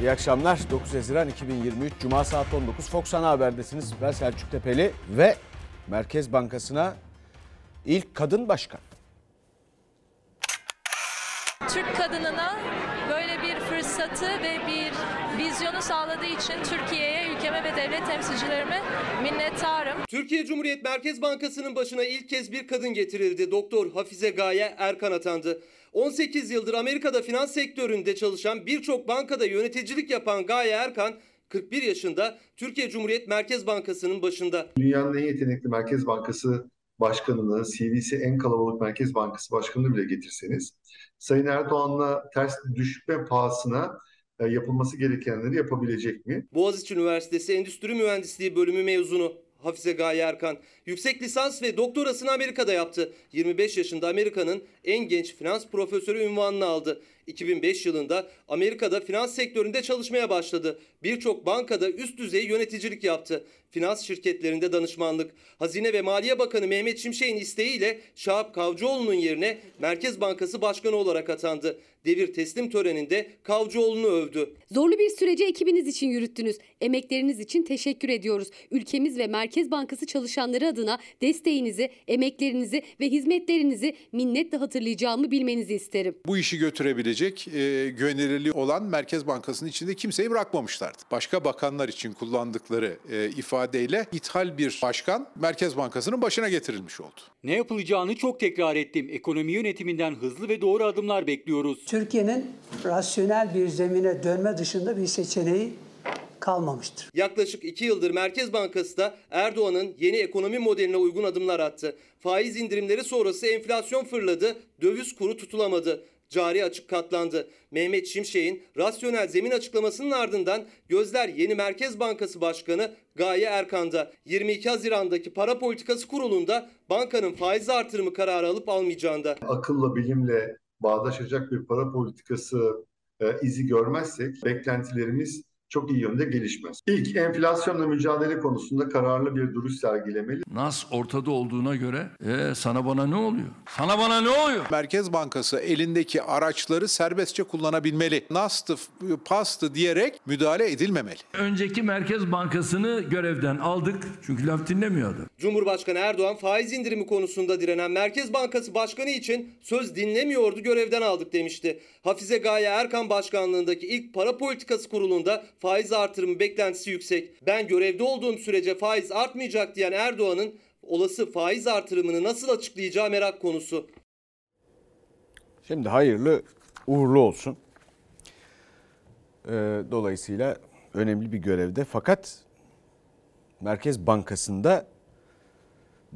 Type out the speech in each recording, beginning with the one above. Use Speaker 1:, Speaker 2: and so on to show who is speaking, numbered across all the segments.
Speaker 1: İyi akşamlar. 9 Haziran 2023 Cuma saat 19 Fox Ana Haber'desiniz. Ben Selçuk Tepeli ve Merkez Bankası'na ilk kadın başkan.
Speaker 2: Türk kadınına böyle bir fırsatı ve bir vizyonu sağladığı için Türkiye'ye, ülkeme ve devlet temsilcilerime minnettarım.
Speaker 3: Türkiye Cumhuriyet Merkez Bankası'nın başına ilk kez bir kadın getirildi. Doktor Hafize Gaye Erkan atandı. 18 yıldır Amerika'da finans sektöründe çalışan birçok bankada yöneticilik yapan Gaye Erkan 41 yaşında Türkiye Cumhuriyet Merkez Bankası'nın başında.
Speaker 4: Dünyanın en yetenekli Merkez Bankası Başkanı'nı, CV'si en kalabalık Merkez Bankası Başkanı'nı bile getirseniz, Sayın Erdoğan'la ters düşme pahasına e, yapılması gerekenleri yapabilecek mi?
Speaker 3: Boğaziçi Üniversitesi Endüstri Mühendisliği bölümü mezunu Hafize Gaye Erkan. Yüksek lisans ve doktorasını Amerika'da yaptı. 25 yaşında Amerika'nın en genç finans profesörü unvanını aldı. 2005 yılında Amerika'da finans sektöründe çalışmaya başladı. Birçok bankada üst düzey yöneticilik yaptı. Finans şirketlerinde danışmanlık. Hazine ve Maliye Bakanı Mehmet Şimşek'in isteğiyle Şahap Kavcıoğlu'nun yerine Merkez Bankası Başkanı olarak atandı. Devir teslim töreninde Kavcıoğlu'nu övdü.
Speaker 5: Zorlu bir süreci ekibiniz için yürüttünüz. Emekleriniz için teşekkür ediyoruz. Ülkemiz ve Merkez Bankası çalışanları adına desteğinizi, emeklerinizi ve hizmetlerinizi minnetle hatırlayacağımı bilmenizi isterim.
Speaker 6: Bu işi götürebilecek e, güvenilirliği olan Merkez Bankası'nın içinde kimseyi bırakmamışlardı. Başka bakanlar için kullandıkları e, ifadeyle ithal bir başkan Merkez Bankası'nın başına getirilmiş oldu.
Speaker 7: Ne yapılacağını çok tekrar ettim. Ekonomi yönetiminden hızlı ve doğru adımlar bekliyoruz.
Speaker 8: Türkiye'nin rasyonel bir zemine dönme dışında bir seçeneği kalmamıştır.
Speaker 3: Yaklaşık 2 yıldır Merkez Bankası da Erdoğan'ın yeni ekonomi modeline uygun adımlar attı. Faiz indirimleri sonrası enflasyon fırladı, döviz kuru tutulamadı. Cari açık katlandı. Mehmet Şimşek'in rasyonel zemin açıklamasının ardından gözler yeni Merkez Bankası Başkanı Gaye Erkan'da. 22 Haziran'daki para politikası kurulunda bankanın faiz artırımı kararı alıp almayacağında.
Speaker 4: Akılla, bilimle bağdaşacak bir para politikası e, izi görmezsek beklentilerimiz çok iyi yönde gelişmez. İlk enflasyonla mücadele konusunda kararlı bir duruş sergilemeli.
Speaker 9: Nas ortada olduğuna göre e, sana bana ne oluyor? Sana bana ne oluyor?
Speaker 6: Merkez Bankası elindeki araçları serbestçe kullanabilmeli. Nastı, pastı diyerek müdahale edilmemeli.
Speaker 9: Önceki Merkez Bankası'nı görevden aldık çünkü laf dinlemiyordu.
Speaker 3: Cumhurbaşkanı Erdoğan faiz indirimi konusunda direnen Merkez Bankası Başkanı için söz dinlemiyordu görevden aldık demişti. Hafize Gaye Erkan başkanlığındaki ilk para politikası kurulunda faiz artırımı beklentisi yüksek. Ben görevde olduğum sürece faiz artmayacak diyen Erdoğan'ın olası faiz artırımını nasıl açıklayacağı merak konusu.
Speaker 1: Şimdi hayırlı uğurlu olsun. Ee, dolayısıyla önemli bir görevde. Fakat Merkez Bankası'nda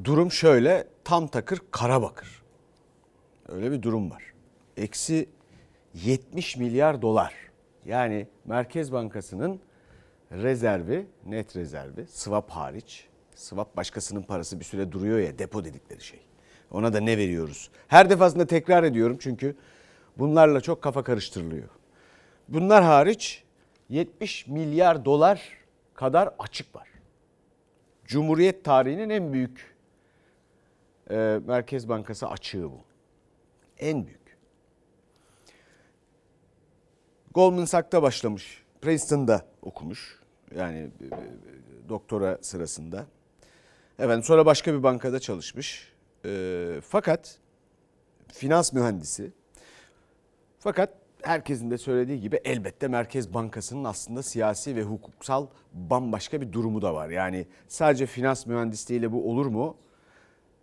Speaker 1: durum şöyle tam takır kara bakır. Öyle bir durum var. Eksi 70 milyar dolar. Yani Merkez Bankası'nın rezervi, net rezervi, swap hariç. Swap başkasının parası bir süre duruyor ya depo dedikleri şey. Ona da ne veriyoruz? Her defasında tekrar ediyorum çünkü bunlarla çok kafa karıştırılıyor. Bunlar hariç 70 milyar dolar kadar açık var. Cumhuriyet tarihinin en büyük e, Merkez Bankası açığı bu. En büyük. Goldman Sachs'ta başlamış. Princeton'da okumuş. Yani e, doktora sırasında. Efendim sonra başka bir bankada çalışmış. E, fakat finans mühendisi. Fakat herkesin de söylediği gibi elbette Merkez Bankası'nın aslında siyasi ve hukuksal bambaşka bir durumu da var. Yani sadece finans mühendisliğiyle bu olur mu?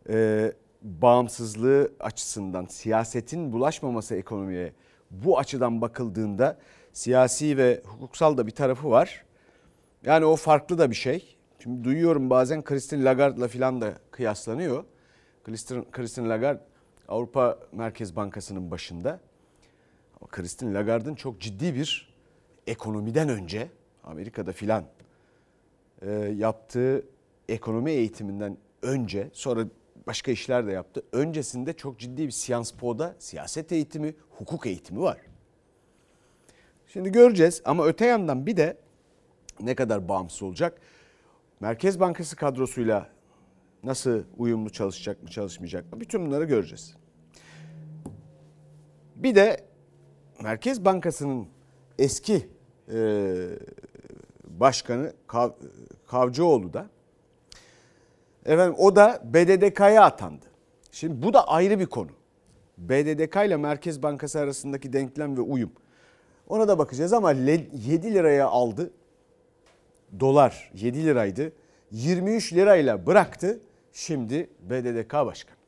Speaker 1: Ee, bağımsızlığı açısından siyasetin bulaşmaması ekonomiye bu açıdan bakıldığında siyasi ve hukuksal da bir tarafı var. Yani o farklı da bir şey. Şimdi duyuyorum bazen Christine Lagarde'la filan da kıyaslanıyor. Christine, Lagarde Avrupa Merkez Bankası'nın başında. Christine Lagarde'ın çok ciddi bir ekonomiden önce Amerika'da filan e, yaptığı ekonomi eğitiminden önce sonra başka işler de yaptı. Öncesinde çok ciddi bir Sciences Po'da siyaset eğitimi, hukuk eğitimi var. Şimdi göreceğiz ama öte yandan bir de ne kadar bağımsız olacak? Merkez Bankası kadrosuyla nasıl uyumlu çalışacak mı, çalışmayacak mı? Bütün bunları göreceğiz. Bir de Merkez Bankası'nın eski e, Başkanı Kav, Kavcıoğlu da efendim o da BDDK'ya atandı. Şimdi bu da ayrı bir konu. BDDK ile Merkez Bankası arasındaki denklem ve uyum. Ona da bakacağız ama 7 liraya aldı. Dolar 7 liraydı. 23 lirayla bıraktı. Şimdi BDDK başkanı.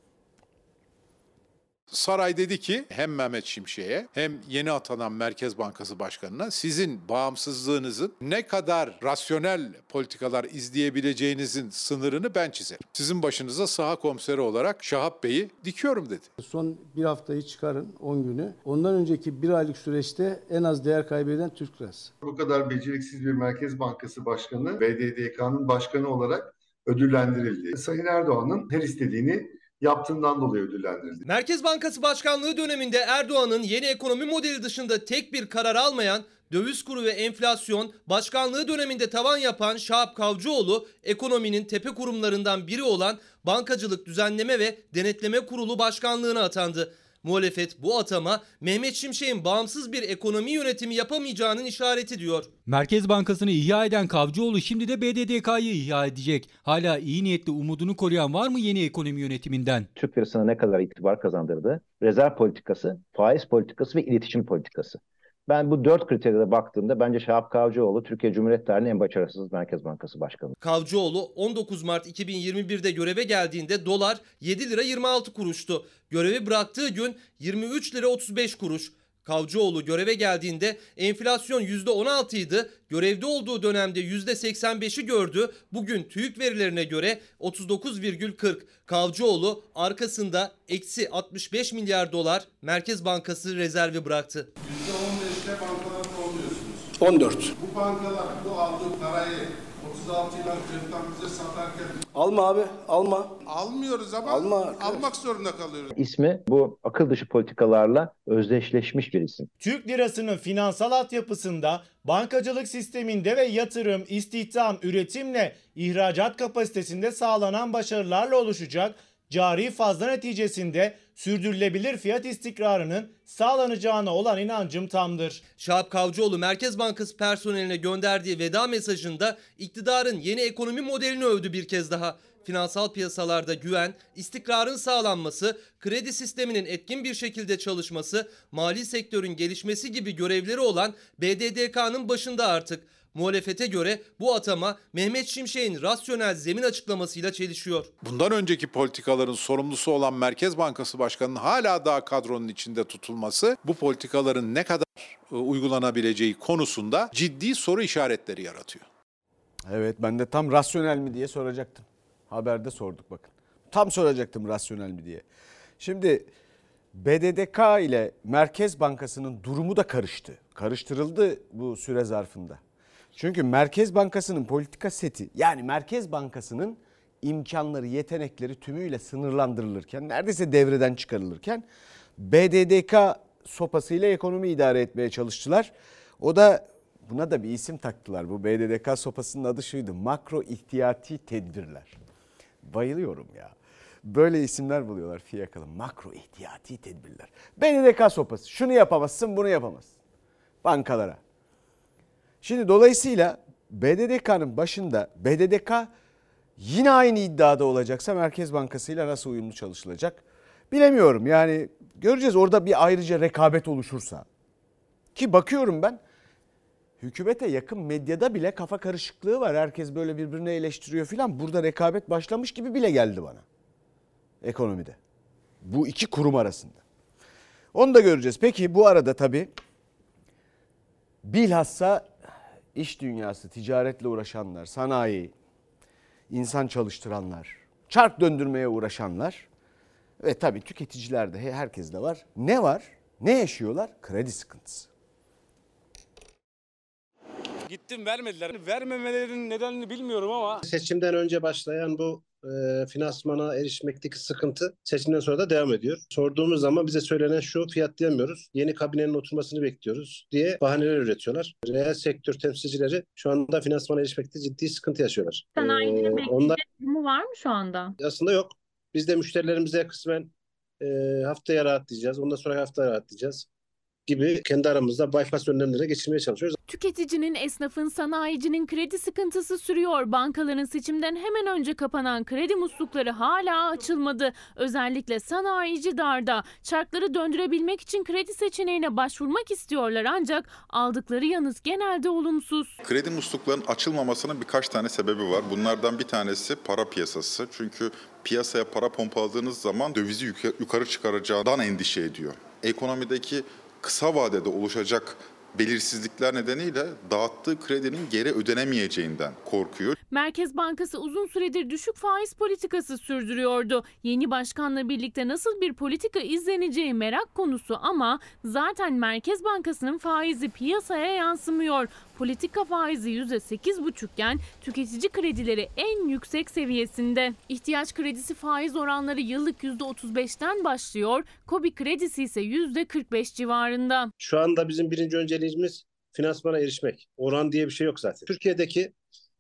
Speaker 6: Saray dedi ki hem Mehmet Şimşek'e hem yeni atanan Merkez Bankası Başkanı'na sizin bağımsızlığınızın ne kadar rasyonel politikalar izleyebileceğinizin sınırını ben çizerim. Sizin başınıza saha komiseri olarak Şahap Bey'i dikiyorum dedi.
Speaker 10: Son bir haftayı çıkarın 10 günü. Ondan önceki bir aylık süreçte en az değer kaybeden Türk lirası.
Speaker 4: Bu kadar beceriksiz bir Merkez Bankası Başkanı BDDK'nın başkanı olarak ödüllendirildi. Sayın Erdoğan'ın her istediğini yaptığından dolayı ödüllendirildi.
Speaker 3: Merkez Bankası Başkanlığı döneminde Erdoğan'ın yeni ekonomi modeli dışında tek bir karar almayan, döviz kuru ve enflasyon, başkanlığı döneminde tavan yapan Şahap Kavcıoğlu, ekonominin tepe kurumlarından biri olan Bankacılık Düzenleme ve Denetleme Kurulu Başkanlığına atandı. Muhalefet bu atama Mehmet Şimşek'in bağımsız bir ekonomi yönetimi yapamayacağının işareti diyor.
Speaker 7: Merkez Bankası'nı ihya eden Kavcıoğlu şimdi de BDDK'yı ihya edecek. Hala iyi niyetli umudunu koruyan var mı yeni ekonomi yönetiminden?
Speaker 11: Türk lirasına ne kadar itibar kazandırdı? Rezerv politikası, faiz politikası ve iletişim politikası. Ben bu dört kritere baktığımda bence Şahap Kavcıoğlu Türkiye Cumhuriyet Tarihinin en başarısız Merkez Bankası Başkanı.
Speaker 3: Kavcıoğlu 19 Mart 2021'de göreve geldiğinde dolar 7 lira 26 kuruştu. Görevi bıraktığı gün 23 lira 35 kuruş. Kavcıoğlu göreve geldiğinde enflasyon %16 idi. Görevde olduğu dönemde %85'i gördü. Bugün TÜİK verilerine göre 39,40. Kavcıoğlu arkasında eksi 65 milyar dolar Merkez Bankası rezervi bıraktı.
Speaker 12: %15'te bankalar oluyorsunuz.
Speaker 8: 14.
Speaker 12: Bu bankalar bu aldığı parayı 36 yıldan kırktan bize satarken
Speaker 8: Alma abi alma.
Speaker 12: almıyoruz ama
Speaker 8: Alma arkadaş.
Speaker 12: almak zorunda kalıyoruz.
Speaker 11: İsmi bu akıl dışı politikalarla özdeşleşmiş bir isim.
Speaker 13: Türk lirasının finansal altyapısında, bankacılık sisteminde ve yatırım, istihdam, üretimle ihracat kapasitesinde sağlanan başarılarla oluşacak cari fazla neticesinde sürdürülebilir fiyat istikrarının sağlanacağına olan inancım tamdır.
Speaker 3: Şahap Kavcıoğlu Merkez Bankası personeline gönderdiği veda mesajında iktidarın yeni ekonomi modelini övdü bir kez daha. Finansal piyasalarda güven, istikrarın sağlanması, kredi sisteminin etkin bir şekilde çalışması, mali sektörün gelişmesi gibi görevleri olan BDDK'nın başında artık. Muhalefete göre bu atama Mehmet Şimşek'in rasyonel zemin açıklamasıyla çelişiyor.
Speaker 6: Bundan önceki politikaların sorumlusu olan Merkez Bankası Başkanı'nın hala daha kadronun içinde tutulması bu politikaların ne kadar e, uygulanabileceği konusunda ciddi soru işaretleri yaratıyor.
Speaker 1: Evet ben de tam rasyonel mi diye soracaktım. Haberde sorduk bakın. Tam soracaktım rasyonel mi diye. Şimdi BDDK ile Merkez Bankası'nın durumu da karıştı. Karıştırıldı bu süre zarfında. Çünkü Merkez Bankası'nın politika seti yani Merkez Bankası'nın imkanları, yetenekleri tümüyle sınırlandırılırken, neredeyse devreden çıkarılırken BDDK sopasıyla ekonomi idare etmeye çalıştılar. O da buna da bir isim taktılar. Bu BDDK sopasının adı şuydu. Makro ihtiyati tedbirler. Bayılıyorum ya. Böyle isimler buluyorlar fiyakalı. Makro ihtiyati tedbirler. BDDK sopası. Şunu yapamazsın, bunu yapamazsın. Bankalara. Şimdi dolayısıyla BDDK'nın başında BDDK yine aynı iddiada olacaksa Merkez Bankası ile nasıl uyumlu çalışılacak? Bilemiyorum yani göreceğiz orada bir ayrıca rekabet oluşursa. Ki bakıyorum ben hükümete yakın medyada bile kafa karışıklığı var. Herkes böyle birbirini eleştiriyor filan. Burada rekabet başlamış gibi bile geldi bana. Ekonomide. Bu iki kurum arasında. Onu da göreceğiz. Peki bu arada tabii bilhassa iş dünyası, ticaretle uğraşanlar, sanayi, insan çalıştıranlar, çark döndürmeye uğraşanlar ve tabii tüketiciler de herkes de var. Ne var? Ne yaşıyorlar? Kredi sıkıntısı.
Speaker 14: Gittim vermediler. Vermemelerinin nedenini bilmiyorum ama
Speaker 15: Seçimden önce başlayan bu e, finansmana erişmekteki sıkıntı seçimden sonra da devam ediyor. Sorduğumuz zaman bize söylenen şu fiyatlayamıyoruz. Yeni kabinenin oturmasını bekliyoruz diye bahaneler üretiyorlar. Reel sektör temsilcileri şu anda finansmana erişmekte ciddi sıkıntı yaşıyorlar.
Speaker 16: Sanayicinin
Speaker 15: Ee, onlar
Speaker 16: durumu var mı şu anda?
Speaker 15: aslında yok. Biz de müşterilerimize kısmen e, haftaya rahatlayacağız. Ondan sonra hafta rahatlayacağız. Gibi kendi aramızda bypass önlemlerine geçirmeye çalışıyoruz.
Speaker 16: Tüketicinin, esnafın, sanayicinin kredi sıkıntısı sürüyor. Bankaların seçimden hemen önce kapanan kredi muslukları hala açılmadı. Özellikle sanayici darda. Çarkları döndürebilmek için kredi seçeneğine başvurmak istiyorlar ancak aldıkları yanıt genelde olumsuz.
Speaker 17: Kredi musluklarının açılmamasının birkaç tane sebebi var. Bunlardan bir tanesi para piyasası. Çünkü piyasaya para pompaladığınız zaman dövizi yuka- yukarı çıkaracağından endişe ediyor. Ekonomideki kısa vadede oluşacak belirsizlikler nedeniyle dağıttığı kredinin geri ödenemeyeceğinden korkuyor.
Speaker 16: Merkez Bankası uzun süredir düşük faiz politikası sürdürüyordu. Yeni başkanla birlikte nasıl bir politika izleneceği merak konusu ama zaten Merkez Bankası'nın faizi piyasaya yansımıyor. Politika faizi %8,5 iken tüketici kredileri en yüksek seviyesinde. İhtiyaç kredisi faiz oranları yıllık %35'ten başlıyor. KOBİ kredisi ise %45 civarında.
Speaker 15: Şu anda bizim birinci önceliğimiz finansmana erişmek. Oran diye bir şey yok zaten. Türkiye'deki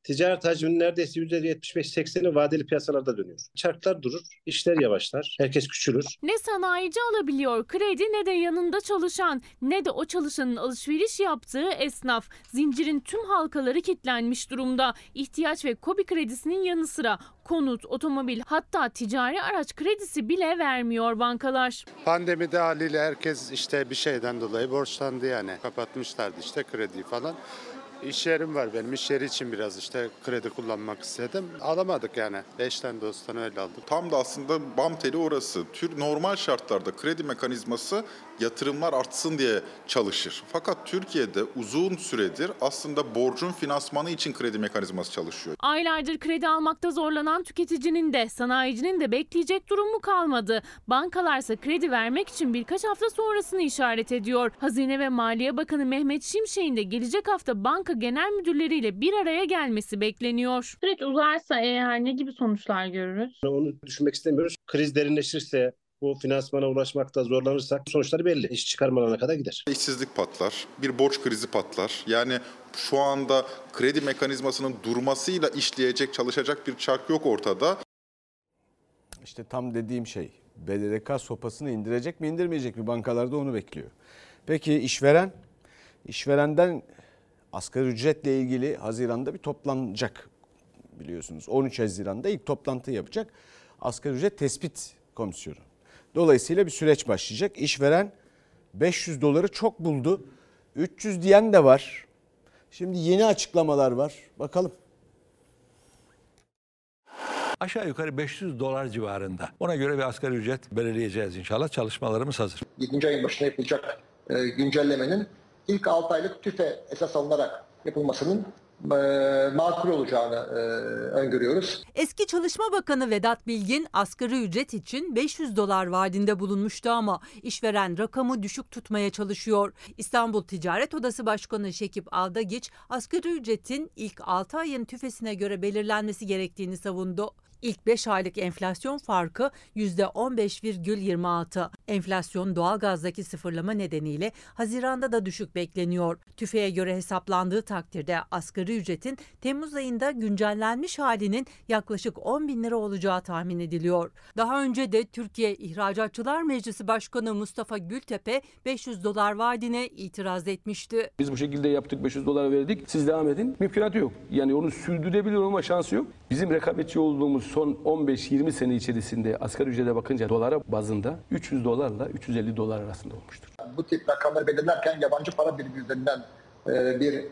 Speaker 15: ticaret hacminin neredeyse %75-80'i vadeli piyasalarda dönüyor. Çarklar durur, işler yavaşlar, herkes küçülür.
Speaker 16: Ne sanayici alabiliyor kredi ne de yanında çalışan ne de o çalışanın alışveriş yaptığı esnaf. Zincirin tüm halkaları kilitlenmiş durumda. İhtiyaç ve kobi kredisinin yanı sıra konut, otomobil hatta ticari araç kredisi bile vermiyor bankalar.
Speaker 18: Pandemide haliyle herkes işte bir şeyden dolayı borçlandı yani. Kapatmışlardı işte krediyi falan. İş yerim var benim. İş yeri için biraz işte kredi kullanmak istedim. Alamadık yani. Eşten dosttan öyle aldık.
Speaker 17: Tam da aslında bam teli orası. Tür normal şartlarda kredi mekanizması yatırımlar artsın diye çalışır. Fakat Türkiye'de uzun süredir aslında borcun finansmanı için kredi mekanizması çalışıyor.
Speaker 16: Aylardır kredi almakta zorlanan tüketicinin de sanayicinin de bekleyecek durumu kalmadı. Bankalarsa kredi vermek için birkaç hafta sonrasını işaret ediyor. Hazine ve Maliye Bakanı Mehmet Şimşek'in de gelecek hafta banka genel müdürleriyle bir araya gelmesi bekleniyor.
Speaker 19: Süreç uzarsa eğer ne gibi sonuçlar görürüz?
Speaker 15: Onu düşünmek istemiyoruz. Kriz derinleşirse, bu finansmana ulaşmakta zorlanırsak sonuçları belli. İş çıkarmalarına kadar gider.
Speaker 17: İşsizlik patlar, bir borç krizi patlar. Yani şu anda kredi mekanizmasının durmasıyla işleyecek, çalışacak bir çark yok ortada.
Speaker 1: İşte tam dediğim şey. BDDK sopasını indirecek mi indirmeyecek mi bankalarda onu bekliyor. Peki işveren? İşverenden asgari ücretle ilgili Haziran'da bir toplanacak biliyorsunuz. 13 Haziran'da ilk toplantı yapacak asgari ücret tespit komisyonu. Dolayısıyla bir süreç başlayacak. İşveren 500 doları çok buldu. 300 diyen de var. Şimdi yeni açıklamalar var. Bakalım.
Speaker 20: Aşağı yukarı 500 dolar civarında. Ona göre bir asgari ücret belirleyeceğiz inşallah. Çalışmalarımız hazır.
Speaker 21: 7. ayın başına yapılacak e, güncellemenin ilk 6 aylık tüfe esas alınarak yapılmasının makul olacağını öngörüyoruz.
Speaker 22: Eski Çalışma Bakanı Vedat Bilgin asgari ücret için 500 dolar vaadinde bulunmuştu ama işveren rakamı düşük tutmaya çalışıyor. İstanbul Ticaret Odası Başkanı Şekip Aldagiç asgari ücretin ilk 6 ayın tüfesine göre belirlenmesi gerektiğini savundu. İlk 5 aylık enflasyon farkı %15,26. Enflasyon doğalgazdaki sıfırlama nedeniyle Haziran'da da düşük bekleniyor. TÜFE'ye göre hesaplandığı takdirde asgari ücretin Temmuz ayında güncellenmiş halinin yaklaşık 10 bin lira olacağı tahmin ediliyor. Daha önce de Türkiye İhracatçılar Meclisi Başkanı Mustafa Gültepe 500 dolar vaadine itiraz etmişti.
Speaker 23: Biz bu şekilde yaptık 500 dolar verdik. Siz devam edin. Mümkünatı yok. Yani onu sürdürebilir olma şansı yok. Bizim rekabetçi olduğumuz son 15-20 sene içerisinde asgari ücrete bakınca dolara bazında 300 dolarla 350 dolar arasında olmuştur.
Speaker 21: Bu tip rakamları belirlerken yabancı para birimi e, bir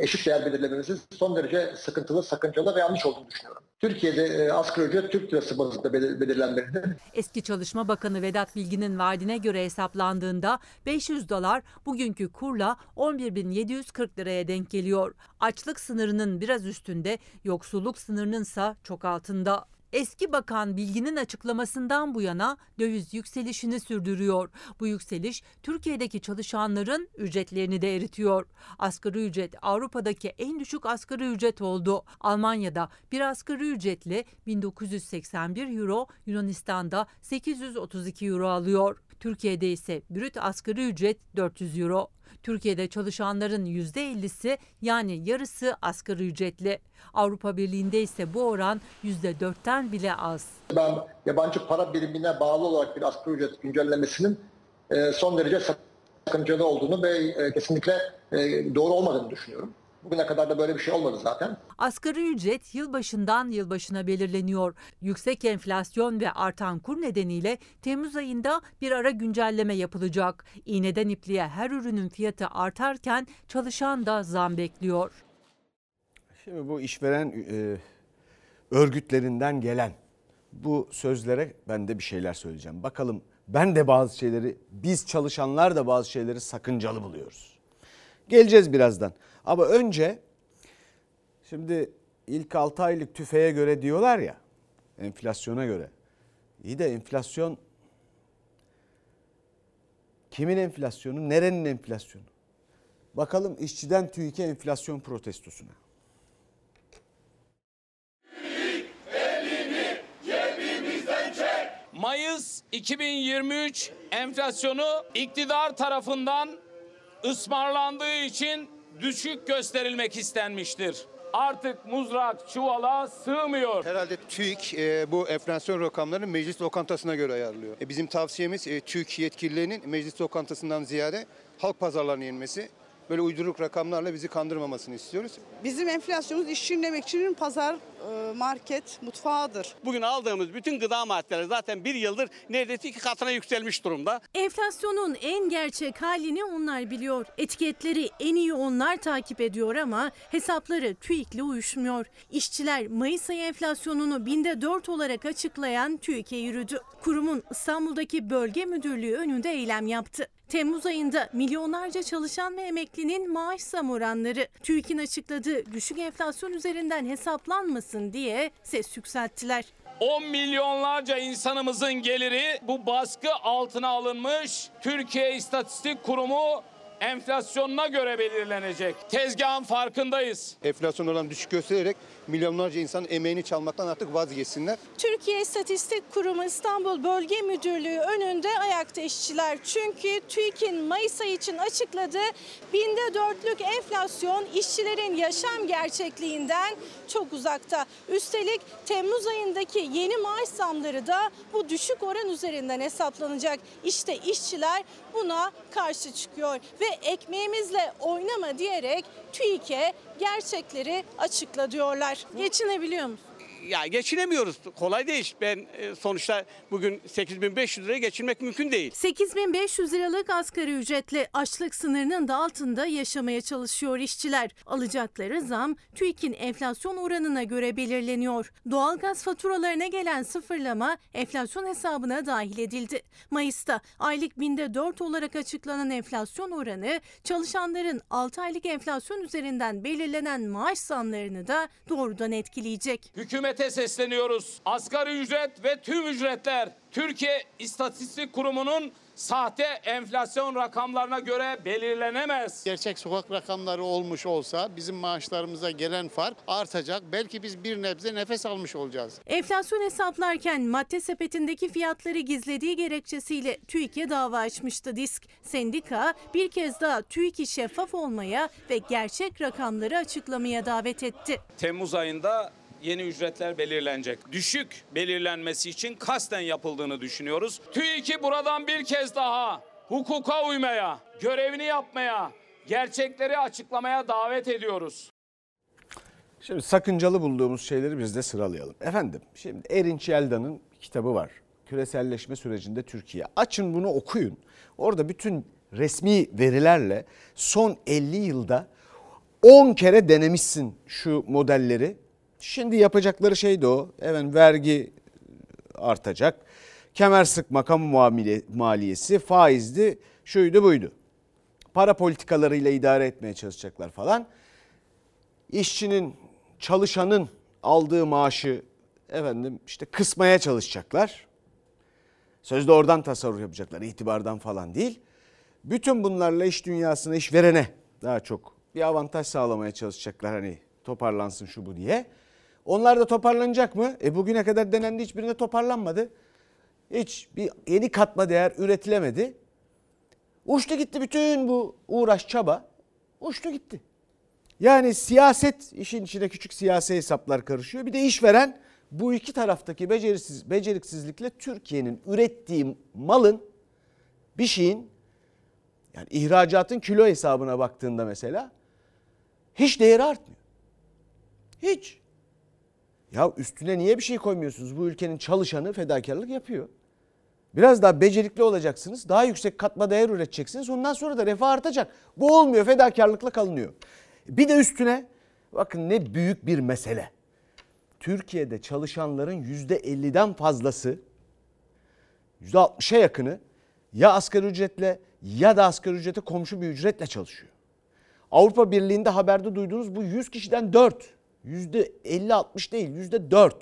Speaker 21: eşit değer belirlememizin son derece sıkıntılı, sakıncalı ve yanlış olduğunu düşünüyorum. Türkiye'de e, asgari ücret Türk lirası bazında belir- belirlenmelidir.
Speaker 22: Eski Çalışma Bakanı Vedat Bilgin'in vaadine göre hesaplandığında 500 dolar bugünkü kurla 11.740 liraya denk geliyor. Açlık sınırının biraz üstünde, yoksulluk sınırının ise çok altında. Eski bakan Bilgin'in açıklamasından bu yana döviz yükselişini sürdürüyor. Bu yükseliş Türkiye'deki çalışanların ücretlerini de eritiyor. Asgari ücret Avrupa'daki en düşük asgari ücret oldu. Almanya'da bir asgari ücretli 1981 euro, Yunanistan'da 832 euro alıyor. Türkiye'de ise brüt asgari ücret 400 euro. Türkiye'de çalışanların %50'si yani yarısı asgari ücretli. Avrupa Birliği'nde ise bu oran %4'ten bile az.
Speaker 21: Ben yabancı para birimine bağlı olarak bir asgari ücret güncellemesinin e, son derece sakıncalı olduğunu ve e, kesinlikle e, doğru olmadığını düşünüyorum. Bugüne kadar da böyle bir şey olmadı zaten.
Speaker 22: Asgari ücret yılbaşından yılbaşına belirleniyor. Yüksek enflasyon ve artan kur nedeniyle Temmuz ayında bir ara güncelleme yapılacak. İğneden ipliğe her ürünün fiyatı artarken çalışan da zam bekliyor.
Speaker 1: Şimdi bu işveren e, örgütlerinden gelen bu sözlere ben de bir şeyler söyleyeceğim. Bakalım ben de bazı şeyleri biz çalışanlar da bazı şeyleri sakıncalı buluyoruz. Geleceğiz birazdan. Ama önce şimdi ilk 6 aylık tüfeğe göre diyorlar ya enflasyona göre. İyi de enflasyon kimin enflasyonu, nerenin enflasyonu? Bakalım işçiden TÜİK'e enflasyon protestosuna.
Speaker 14: Mayıs 2023 enflasyonu iktidar tarafından ısmarlandığı için düşük gösterilmek istenmiştir. Artık muzrak çuvala sığmıyor.
Speaker 24: Herhalde TÜİK e, bu enflasyon rakamlarını meclis lokantasına göre ayarlıyor. E, bizim tavsiyemiz e, TÜİK yetkililerinin meclis lokantasından ziyade halk pazarlarına inmesi. Böyle uyduruk rakamlarla bizi kandırmamasını istiyoruz.
Speaker 25: Bizim enflasyonumuz işçinin emekçinin pazar, e, market, mutfağıdır.
Speaker 26: Bugün aldığımız bütün gıda maddeleri zaten bir yıldır neredeyse iki katına yükselmiş durumda.
Speaker 27: Enflasyonun en gerçek halini onlar biliyor. Etiketleri en iyi onlar takip ediyor ama hesapları TÜİK'le uyuşmuyor. İşçiler Mayıs ayı enflasyonunu binde 4 olarak açıklayan TÜİK'e yürüdü. Kurumun İstanbul'daki bölge müdürlüğü önünde eylem yaptı. Temmuz ayında milyonlarca çalışan ve emeklinin maaş zam oranları TÜİK'in açıkladığı düşük enflasyon üzerinden hesaplanmasın diye ses yükselttiler.
Speaker 14: 10 milyonlarca insanımızın geliri bu baskı altına alınmış. Türkiye İstatistik Kurumu enflasyonuna göre belirlenecek. Tezgahın farkındayız.
Speaker 24: Enflasyon oranı düşük göstererek milyonlarca insan emeğini çalmaktan artık vazgeçsinler.
Speaker 27: Türkiye İstatistik Kurumu İstanbul Bölge Müdürlüğü önünde ayakta işçiler. Çünkü TÜİK'in Mayıs ayı için açıkladığı binde dörtlük enflasyon işçilerin yaşam gerçekliğinden çok uzakta. Üstelik Temmuz ayındaki yeni maaş zamları da bu düşük oran üzerinden hesaplanacak. İşte işçiler buna karşı çıkıyor ve ekmeğimizle oynama diyerek TÜİK'e gerçekleri açıkla diyorlar. Geçinebiliyor musun?
Speaker 26: Ya geçinemiyoruz. Kolay değil. Ben e, sonuçta bugün 8500 liraya geçinmek mümkün değil.
Speaker 27: 8500 liralık asgari ücretle açlık sınırının da altında yaşamaya çalışıyor işçiler. Alacakları zam TÜİK'in enflasyon oranına göre belirleniyor. Doğalgaz faturalarına gelen sıfırlama enflasyon hesabına dahil edildi. Mayıs'ta aylık binde 4 olarak açıklanan enflasyon oranı çalışanların 6 aylık enflasyon üzerinden belirlenen maaş zamlarını da doğrudan etkileyecek.
Speaker 14: Hükümete sesleniyoruz. Asgari ücret ve tüm ücretler Türkiye İstatistik Kurumu'nun sahte enflasyon rakamlarına göre belirlenemez.
Speaker 18: Gerçek sokak rakamları olmuş olsa bizim maaşlarımıza gelen fark artacak. Belki biz bir nebze nefes almış olacağız.
Speaker 27: Enflasyon hesaplarken madde sepetindeki fiyatları gizlediği gerekçesiyle TÜİK'e dava açmıştı disk. Sendika bir kez daha TÜİK'i şeffaf olmaya ve gerçek rakamları açıklamaya davet etti.
Speaker 14: Temmuz ayında yeni ücretler belirlenecek. Düşük belirlenmesi için kasten yapıldığını düşünüyoruz. TÜİK'i buradan bir kez daha hukuka uymaya, görevini yapmaya, gerçekleri açıklamaya davet ediyoruz.
Speaker 1: Şimdi sakıncalı bulduğumuz şeyleri biz de sıralayalım. Efendim şimdi Erinç Yelda'nın kitabı var. Küreselleşme sürecinde Türkiye. Açın bunu okuyun. Orada bütün resmi verilerle son 50 yılda 10 kere denemişsin şu modelleri. Şimdi yapacakları şey de o. Evet vergi artacak. Kemer sıkma kamu muamele, maliyesi, faizdi, şuydu buydu. Para politikalarıyla idare etmeye çalışacaklar falan. İşçinin, çalışanın aldığı maaşı efendim işte kısmaya çalışacaklar. Sözde oradan tasarruf yapacaklar, itibardan falan değil. Bütün bunlarla iş dünyasına, iş verene daha çok bir avantaj sağlamaya çalışacaklar hani toparlansın şu bu diye. Onlar da toparlanacak mı? E bugüne kadar denendi hiçbirinde toparlanmadı. Hiç bir yeni katma değer üretilemedi. Uçtu gitti bütün bu uğraş çaba. Uçtu gitti. Yani siyaset işin içine küçük siyasi hesaplar karışıyor. Bir de işveren bu iki taraftaki becerisiz, beceriksizlikle Türkiye'nin ürettiği malın bir şeyin Yani ihracatın kilo hesabına baktığında mesela hiç değeri artmıyor. Hiç. Ya üstüne niye bir şey koymuyorsunuz? Bu ülkenin çalışanı fedakarlık yapıyor. Biraz daha becerikli olacaksınız. Daha yüksek katma değer üreteceksiniz. Ondan sonra da refah artacak. Bu olmuyor. Fedakarlıkla kalınıyor. Bir de üstüne bakın ne büyük bir mesele. Türkiye'de çalışanların %50'den fazlası %60'a yakını ya asgari ücretle ya da asgari ücrete komşu bir ücretle çalışıyor. Avrupa Birliği'nde haberde duyduğunuz bu 100 kişiden 4. %50-60 değil %4.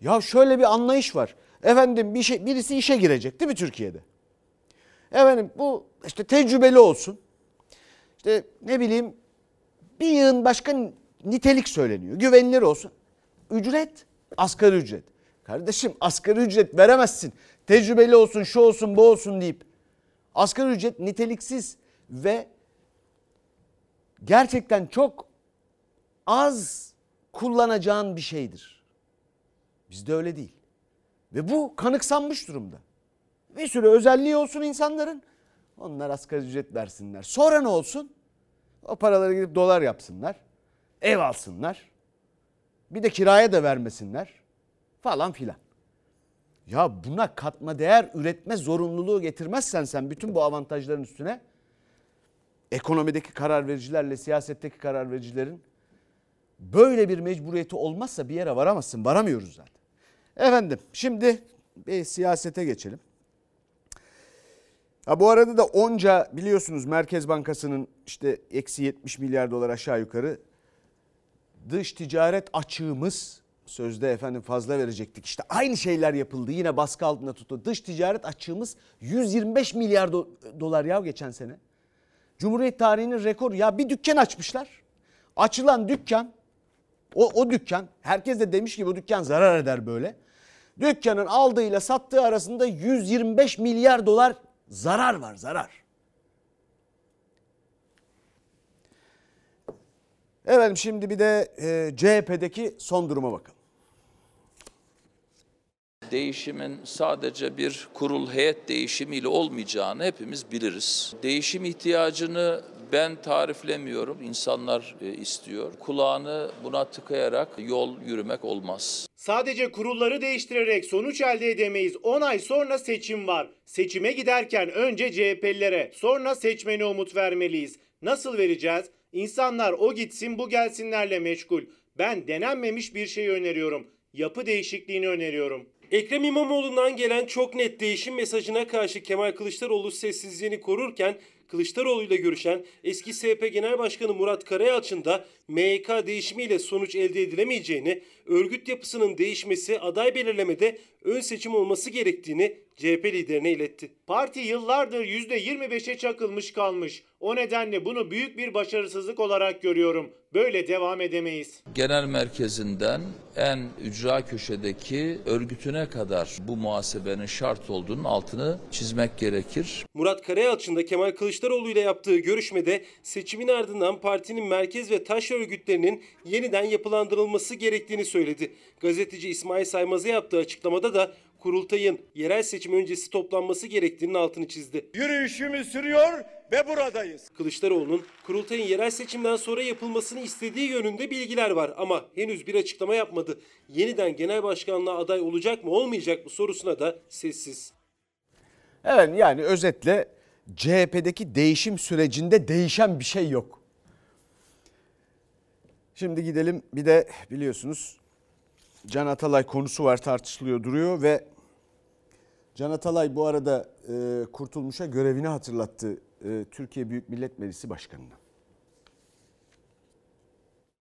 Speaker 1: Ya şöyle bir anlayış var. Efendim bir şey, birisi işe girecek değil mi Türkiye'de? Efendim bu işte tecrübeli olsun. İşte ne bileyim bir yığın başka nitelik söyleniyor. Güvenilir olsun. Ücret asgari ücret. Kardeşim asgari ücret veremezsin. Tecrübeli olsun, şu olsun, bu olsun deyip. Asgari ücret niteliksiz ve gerçekten çok az kullanacağın bir şeydir. Bizde öyle değil. Ve bu kanıksanmış durumda. Bir sürü özelliği olsun insanların. Onlar asgari ücret versinler. Sonra ne olsun? O paraları gidip dolar yapsınlar. Ev alsınlar. Bir de kiraya da vermesinler. Falan filan. Ya buna katma değer üretme zorunluluğu getirmezsen sen bütün bu avantajların üstüne ekonomideki karar vericilerle siyasetteki karar vericilerin böyle bir mecburiyeti olmazsa bir yere varamazsın. Varamıyoruz zaten. Efendim şimdi bir siyasete geçelim. Ha bu arada da onca biliyorsunuz Merkez Bankası'nın işte eksi 70 milyar dolar aşağı yukarı dış ticaret açığımız sözde efendim fazla verecektik. İşte aynı şeyler yapıldı yine baskı altında tuttu. Dış ticaret açığımız 125 milyar do- dolar ya geçen sene. Cumhuriyet tarihinin rekoru ya bir dükkan açmışlar. Açılan dükkan o, o dükkan herkes de demiş ki bu dükkan zarar eder böyle. Dükkanın aldığıyla sattığı arasında 125 milyar dolar zarar var zarar. Efendim şimdi bir de e, CHP'deki son duruma bakalım.
Speaker 28: Değişimin sadece bir kurul heyet değişimiyle olmayacağını hepimiz biliriz. Değişim ihtiyacını ben tariflemiyorum, insanlar e, istiyor. Kulağını buna tıkayarak yol yürümek olmaz.
Speaker 13: Sadece kurulları değiştirerek sonuç elde edemeyiz. 10 ay sonra seçim var. Seçime giderken önce CHP'lilere, sonra seçmene umut vermeliyiz. Nasıl vereceğiz? İnsanlar o gitsin bu gelsinlerle meşgul. Ben denenmemiş bir şey öneriyorum. Yapı değişikliğini öneriyorum.
Speaker 3: Ekrem İmamoğlu'ndan gelen çok net değişim mesajına karşı Kemal Kılıçdaroğlu sessizliğini korurken Kılıçdaroğlu ile görüşen eski CHP Genel Başkanı Murat Karayalçın da MYK değişimiyle sonuç elde edilemeyeceğini, örgüt yapısının değişmesi aday belirlemede ön seçim olması gerektiğini CHP liderine iletti.
Speaker 13: Parti yıllardır %25'e çakılmış kalmış. O nedenle bunu büyük bir başarısızlık olarak görüyorum. Böyle devam edemeyiz.
Speaker 28: Genel merkezinden en ücra köşedeki örgütüne kadar bu muhasebenin şart olduğunun altını çizmek gerekir.
Speaker 3: Murat Karayalçın da Kemal Kılıçdaroğlu ile yaptığı görüşmede seçimin ardından partinin merkez ve taş örgütlerinin yeniden yapılandırılması gerektiğini söyledi. Gazeteci İsmail Saymaz'a yaptığı açıklamada da kurultayın yerel seçim öncesi toplanması gerektiğinin altını çizdi.
Speaker 12: Yürüyüşümüz sürüyor ve buradayız.
Speaker 3: Kılıçdaroğlu'nun kurultayın yerel seçimden sonra yapılmasını istediği yönünde bilgiler var ama henüz bir açıklama yapmadı. Yeniden genel başkanlığa aday olacak mı olmayacak mı sorusuna da sessiz.
Speaker 1: Evet yani özetle CHP'deki değişim sürecinde değişen bir şey yok. Şimdi gidelim bir de biliyorsunuz Can Atalay konusu var tartışılıyor duruyor ve Can Atalay bu arada e, Kurtulmuş'a görevini hatırlattı e, Türkiye Büyük Millet Meclisi Başkanı'na.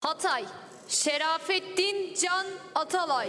Speaker 29: Hatay, Şerafettin Can Atalay.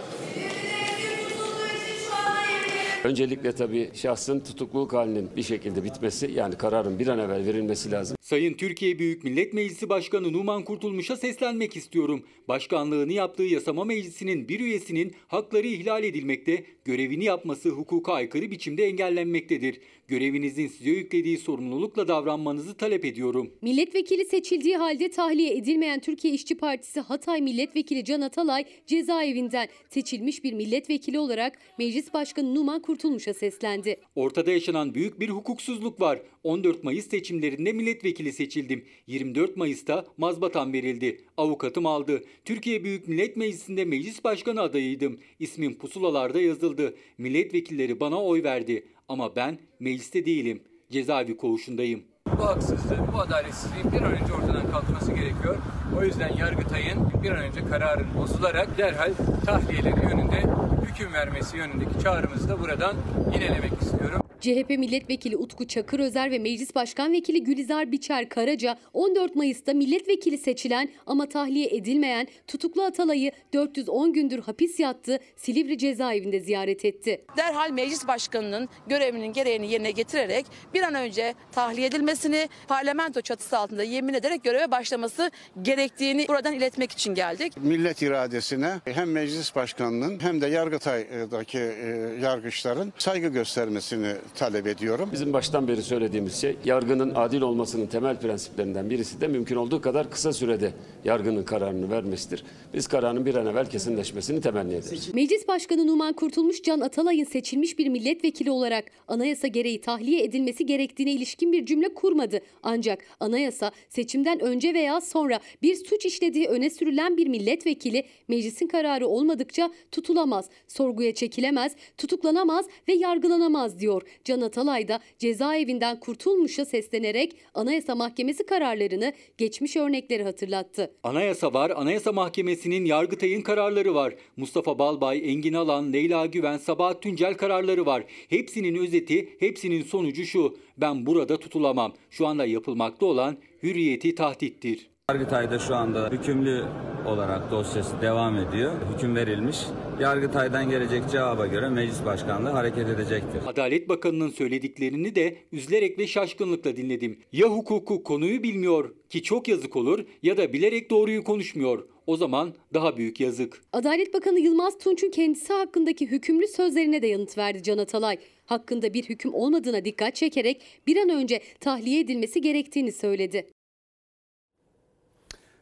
Speaker 30: Öncelikle tabii şahsın tutukluluk halinin bir şekilde bitmesi yani kararın bir an evvel verilmesi lazım.
Speaker 31: Sayın Türkiye Büyük Millet Meclisi Başkanı Numan Kurtulmuş'a seslenmek istiyorum. Başkanlığını yaptığı yasama meclisinin bir üyesinin hakları ihlal edilmekte, görevini yapması hukuka aykırı biçimde engellenmektedir. Görevinizin size yüklediği sorumlulukla davranmanızı talep ediyorum.
Speaker 32: Milletvekili seçildiği halde tahliye edilmeyen Türkiye İşçi Partisi Hatay Milletvekili Can Atalay cezaevinden seçilmiş bir milletvekili olarak Meclis Başkanı Numan Kurtulmuş'a seslendi.
Speaker 31: Ortada yaşanan büyük bir hukuksuzluk var. 14 Mayıs seçimlerinde milletvekili seçildim. 24 Mayıs'ta mazbatam verildi. Avukatım aldı. Türkiye Büyük Millet Meclisi'nde meclis başkanı adayıydım. İsmim pusulalarda yazıldı. Milletvekilleri bana oy verdi. Ama ben mecliste değilim. Cezaevi koğuşundayım.
Speaker 33: Bu haksızlığın, bu adaletsizliğin bir an önce ortadan kalkması gerekiyor. O yüzden Yargıtay'ın bir an önce kararın bozularak derhal tahliyeleri yönünde hüküm vermesi yönündeki çağrımızı da buradan yinelemek istiyorum.
Speaker 32: CHP milletvekili Utku Çakırözer ve Meclis Başkan Vekili Gülizar Biçer Karaca 14 Mayıs'ta milletvekili seçilen ama tahliye edilmeyen tutuklu Atalay'ı 410 gündür hapis yattığı Silivri cezaevinde ziyaret etti.
Speaker 29: derhal meclis başkanının görevinin gereğini yerine getirerek bir an önce tahliye edilmesini, parlamento çatısı altında yemin ederek göreve başlaması gerektiğini buradan iletmek için geldik.
Speaker 18: Millet iradesine hem meclis başkanının hem de Yargıtay'daki e, yargıçların saygı göstermesini talep ediyorum.
Speaker 34: Bizim baştan beri söylediğimiz şey yargının adil olmasının temel prensiplerinden birisi de mümkün olduğu kadar kısa sürede yargının kararını vermesidir. Biz kararın bir an evvel kesinleşmesini temenni ederiz.
Speaker 32: Meclis Başkanı Numan Kurtulmuş Can Atalay'ın seçilmiş bir milletvekili olarak anayasa gereği tahliye edilmesi gerektiğine ilişkin bir cümle kurmadı. Ancak anayasa seçimden önce veya sonra bir suç işlediği öne sürülen bir milletvekili meclisin kararı olmadıkça tutulamaz, sorguya çekilemez, tutuklanamaz ve yargılanamaz diyor. Can Atalay da cezaevinden kurtulmuşa seslenerek Anayasa Mahkemesi kararlarını geçmiş örnekleri hatırlattı.
Speaker 31: Anayasa var, Anayasa Mahkemesi'nin Yargıtay'ın kararları var. Mustafa Balbay, Engin Alan, Leyla Güven, Sabahat Tüncel kararları var. Hepsinin özeti, hepsinin sonucu şu. Ben burada tutulamam. Şu anda yapılmakta olan hürriyeti tahdittir.
Speaker 35: Yargıtay'da şu anda hükümlü olarak dosyası devam ediyor. Hüküm verilmiş. Yargıtay'dan gelecek cevaba göre meclis başkanlığı hareket edecektir.
Speaker 31: Adalet Bakanı'nın söylediklerini de üzülerek ve şaşkınlıkla dinledim. Ya hukuku konuyu bilmiyor ki çok yazık olur ya da bilerek doğruyu konuşmuyor. O zaman daha büyük yazık.
Speaker 32: Adalet Bakanı Yılmaz Tunç'un kendisi hakkındaki hükümlü sözlerine de yanıt verdi Can Atalay. Hakkında bir hüküm olmadığına dikkat çekerek bir an önce tahliye edilmesi gerektiğini söyledi.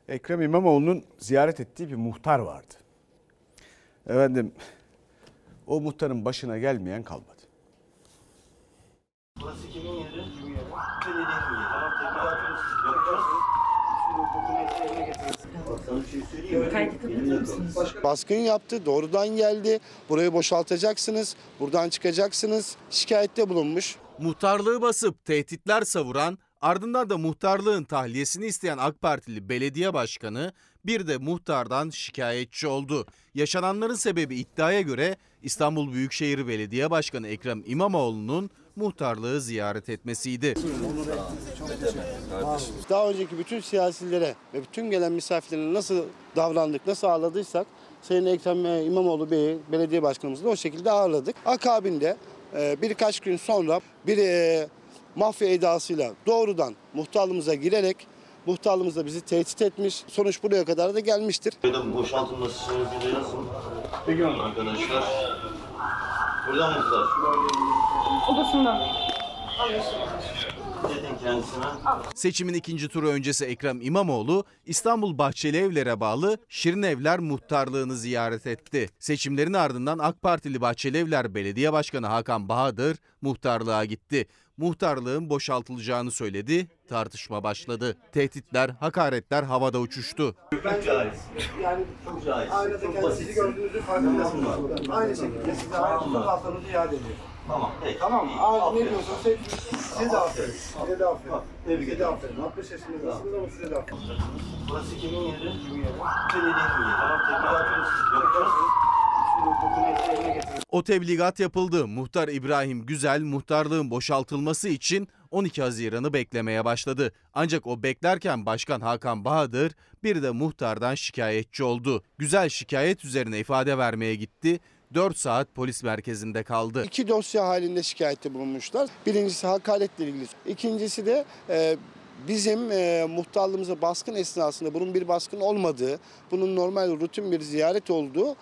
Speaker 1: Ekrem İmamoğlu'nun ziyaret ettiği bir muhtar vardı. Efendim o muhtarın başına gelmeyen kalmadı.
Speaker 36: Burası kimin yeri? Kimin? Belediyenin. Tamam yapacağız. Şey?
Speaker 37: Baskın yaptı, doğrudan geldi. Burayı boşaltacaksınız, buradan çıkacaksınız. Şikayette bulunmuş.
Speaker 38: Muhtarlığı basıp tehditler savuran, ardından da muhtarlığın tahliyesini isteyen AK Partili belediye başkanı bir de muhtardan şikayetçi oldu. Yaşananların sebebi iddiaya göre İstanbul Büyükşehir Belediye Başkanı Ekrem İmamoğlu'nun muhtarlığı ziyaret etmesiydi.
Speaker 37: Daha önceki bütün siyasilere ve bütün gelen misafirlere nasıl davrandık, nasıl ağırladıysak Sayın Ekrem İmamoğlu Bey'i belediye başkanımızı da o şekilde ağırladık. Akabinde e, birkaç gün sonra bir e, mafya edasıyla doğrudan muhtarlığımıza girerek muhtarlığımızda bizi tehdit etmiş. Sonuç buraya kadar da gelmiştir.
Speaker 36: Buradan boşaltılması sonucunda yazın. Peki arkadaşlar. Buradan mısınız?
Speaker 39: Odasından.
Speaker 38: Seçimin ikinci turu öncesi Ekrem İmamoğlu İstanbul Bahçelievler'e bağlı Şirinevler Muhtarlığı'nı ziyaret etti. Seçimlerin ardından AK Partili Bahçelievler Belediye Başkanı Hakan Bahadır muhtarlığa gitti. Muhtarlığın boşaltılacağını söyledi, tartışma başladı. Tehditler, hakaretler havada uçuştu.
Speaker 36: Çok caiz.
Speaker 37: Yani
Speaker 36: Çok caiz.
Speaker 37: aynada
Speaker 36: Çok basit.
Speaker 37: gördüğünüzü farkındasınız. Aynı şekilde size aynı fotoğraflarınızı iade ediyor.
Speaker 36: Tamam. Peki.
Speaker 37: Tamam mı? Abi ne diyorsanız hep size de aferin. Size de aferin.
Speaker 36: Tebrik
Speaker 37: Size de
Speaker 36: ederim.
Speaker 37: aferin. 60 yaşındasınız ama size de aferin.
Speaker 36: Burası kimin yeri? Kimin yeri? Belediyenin yeri. Tamam tebligatını siz yapacağız.
Speaker 38: O tebligat yapıldı. Muhtar İbrahim Güzel muhtarlığın boşaltılması için 12 Haziran'ı beklemeye başladı. Ancak o beklerken Başkan Hakan Bahadır bir de muhtardan şikayetçi oldu. Güzel şikayet üzerine ifade vermeye gitti. 4 saat polis merkezinde kaldı.
Speaker 37: İki dosya halinde şikayette bulunmuşlar. Birincisi hakaretle ilgili. İkincisi de e, bizim e, muhtarlığımıza baskın esnasında bunun bir baskın olmadığı, bunun normal rutin bir ziyaret olduğu